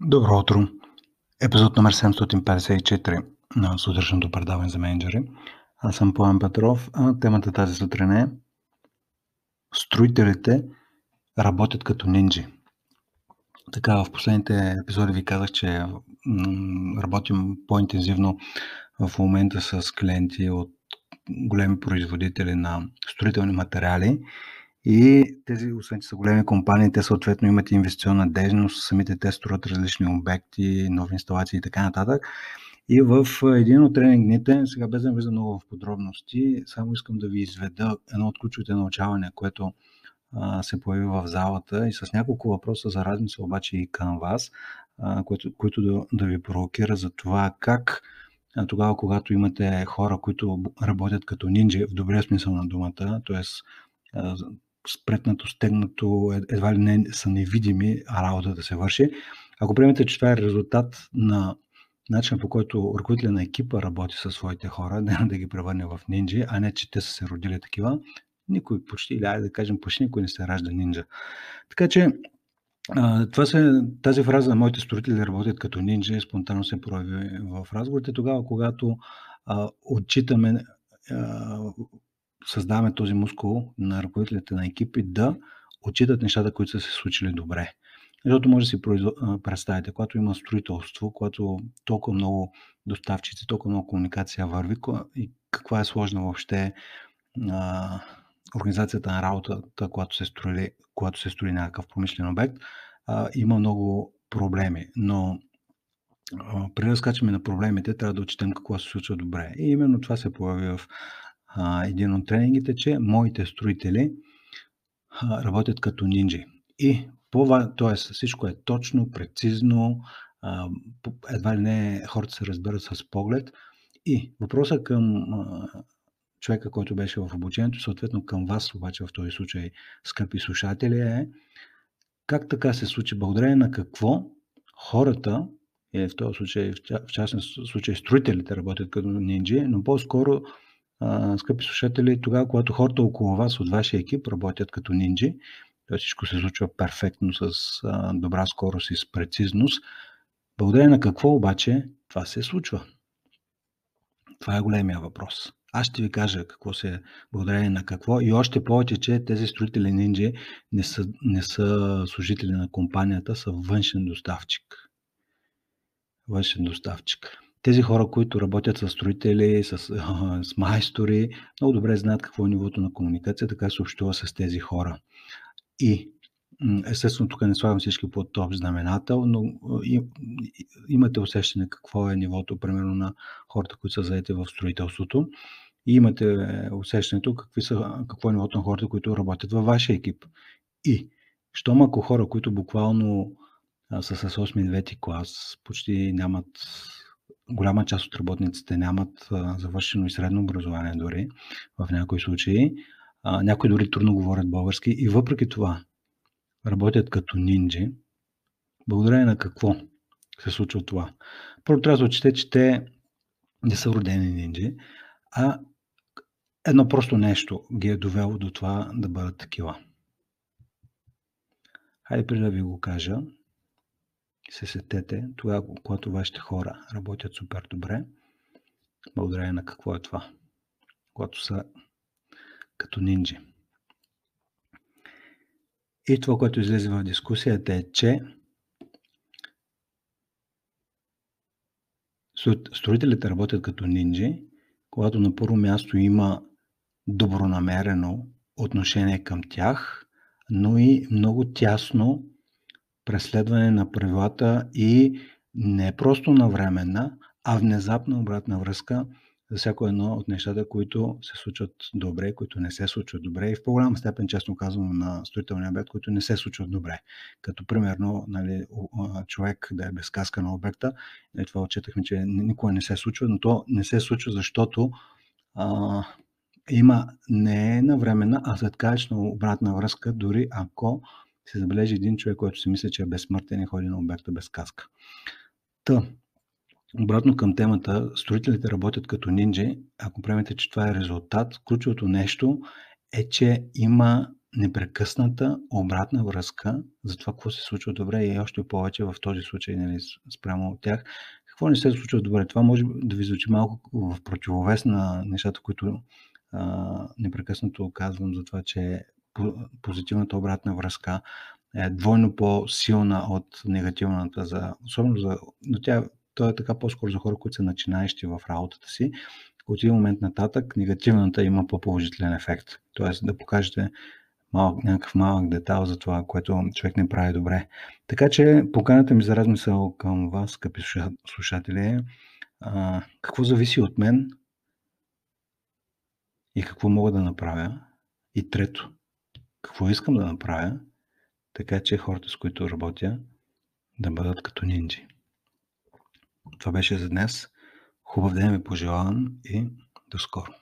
Добро утро! Епизод номер 754 на сутрешното предаване за менеджери. Аз съм Пламен Петров, а темата тази сутрин е Строителите работят като нинджи. Така, в последните епизоди ви казах, че работим по-интензивно в момента с клиенти от големи производители на строителни материали и тези, освен че са големи компании, те съответно имат инвестиционна дейност, самите те строят различни обекти, нови инсталации и така нататък. И в един от тренинг дните, сега без да влизам много в подробности, само искам да ви изведа едно от ключовите научавания, което се появи в залата и с няколко въпроса за размисъл обаче и към вас, а, които, да, да ви провокира за това как тогава, когато имате хора, които работят като нинджи, в добрия смисъл на думата, т.е спретнато, стегнато, едва ли не са невидими, а работата да се върши. Ако приемете, че това е резултат на начина по който ръководителя на екипа работи със своите хора, не да ги превърне в нинджи, а не, че те са се родили такива, никой почти, или айде да кажем, почти никой не се ражда нинджа. Така че това се, тази фраза на моите строители работят като нинджи спонтанно се прояви в разговорите тогава, когато а, отчитаме а, създаваме този мускул на ръководителите на екипи да отчитат нещата, които са се случили добре. Защото може да си представите, когато има строителство, когато толкова много доставчици, толкова много комуникация върви и каква е сложна въобще а, организацията на работата, когато се строи, когато се строи някакъв промишлен обект, а, има много проблеми. Но преди да скачаме на проблемите, трябва да отчетем какво се случва добре. И именно това се появи в а, един от тренингите, че моите строители а, работят като нинджи. И т.е. всичко е точно, прецизно, а, едва ли не хората се разберат с поглед. И въпросът към а, човека, който беше в обучението, съответно към вас, обаче в този случай, скъпи слушатели, е как така се случи, благодарение на какво хората, или в този случай, в частен случай строителите работят като нинджи, но по-скоро скъпи слушатели, тогава, когато хората около вас от вашия екип работят като нинджи, т.е. всичко се случва перфектно с а, добра скорост и с прецизност, благодарение на какво обаче това се случва? Това е големия въпрос. Аз ще ви кажа какво се е благодарение на какво и още повече, че тези строители нинджи не са, не са служители на компанията, са външен доставчик. Външен доставчик. Тези хора, които работят с строители, с, с майстори, много добре знаят какво е нивото на комуникация, така се общува с тези хора. И естествено, тук не слагам всички под топ знаменател, но имате усещане какво е нивото, примерно, на хората, които са заети в строителството. И имате усещането какви са, какво е нивото на хората, които работят във вашия екип. И, щом ако хора, които буквално са с 8-9 клас, почти нямат голяма част от работниците нямат завършено и средно образование дори в някои случаи. Някои дори трудно говорят български и въпреки това работят като нинджи. Благодарение на какво се случва това? Първо трябва да отчете, че те не са родени нинджи, а едно просто нещо ги е довело до това да бъдат такива. Хайде преди да ви го кажа, се сетете, тогава, когато вашите хора работят супер добре, благодарение на какво е това, когато са като нинджи. И това, което излезе в дискусията е, че строителите работят като нинджи, когато на първо място има добронамерено отношение към тях, но и много тясно преследване на правилата и не просто навременна, а внезапна обратна връзка за всяко едно от нещата, които се случват добре, които не се случват добре и в по-голяма степен, честно казвам, на строителния обект, които не се случват добре. Като примерно нали, човек да е без каска на обекта, и това отчетахме, че никога не се случва, но то не се случва, защото а, има не е навременна, а заткачна обратна връзка, дори ако се забележи един човек, който си мисля, че е безсмъртен и ходи на обекта без каска. Та, обратно към темата, строителите работят като нинджи. Ако приемете, че това е резултат, ключовото нещо е, че има непрекъсната обратна връзка за това какво се случва добре и още повече в този случай нали, спрямо от тях. Какво не се случва добре? Това може да ви звучи малко в противовес на нещата, които а, непрекъснато казвам за това, че позитивната обратна връзка е двойно по-силна от негативната, за, особено за, но тя, то е така по-скоро за хора, които са начинаещи в работата си. От един момент нататък негативната има по-положителен ефект. Тоест да покажете малък, някакъв малък детайл за това, което човек не прави добре. Така че поканата ми за размисъл към вас, скъпи слушатели, е какво зависи от мен и какво мога да направя. И трето, какво искам да направя, така че хората, с които работя, да бъдат като нинджи. Това беше за днес. Хубав ден ви пожелавам и до скоро.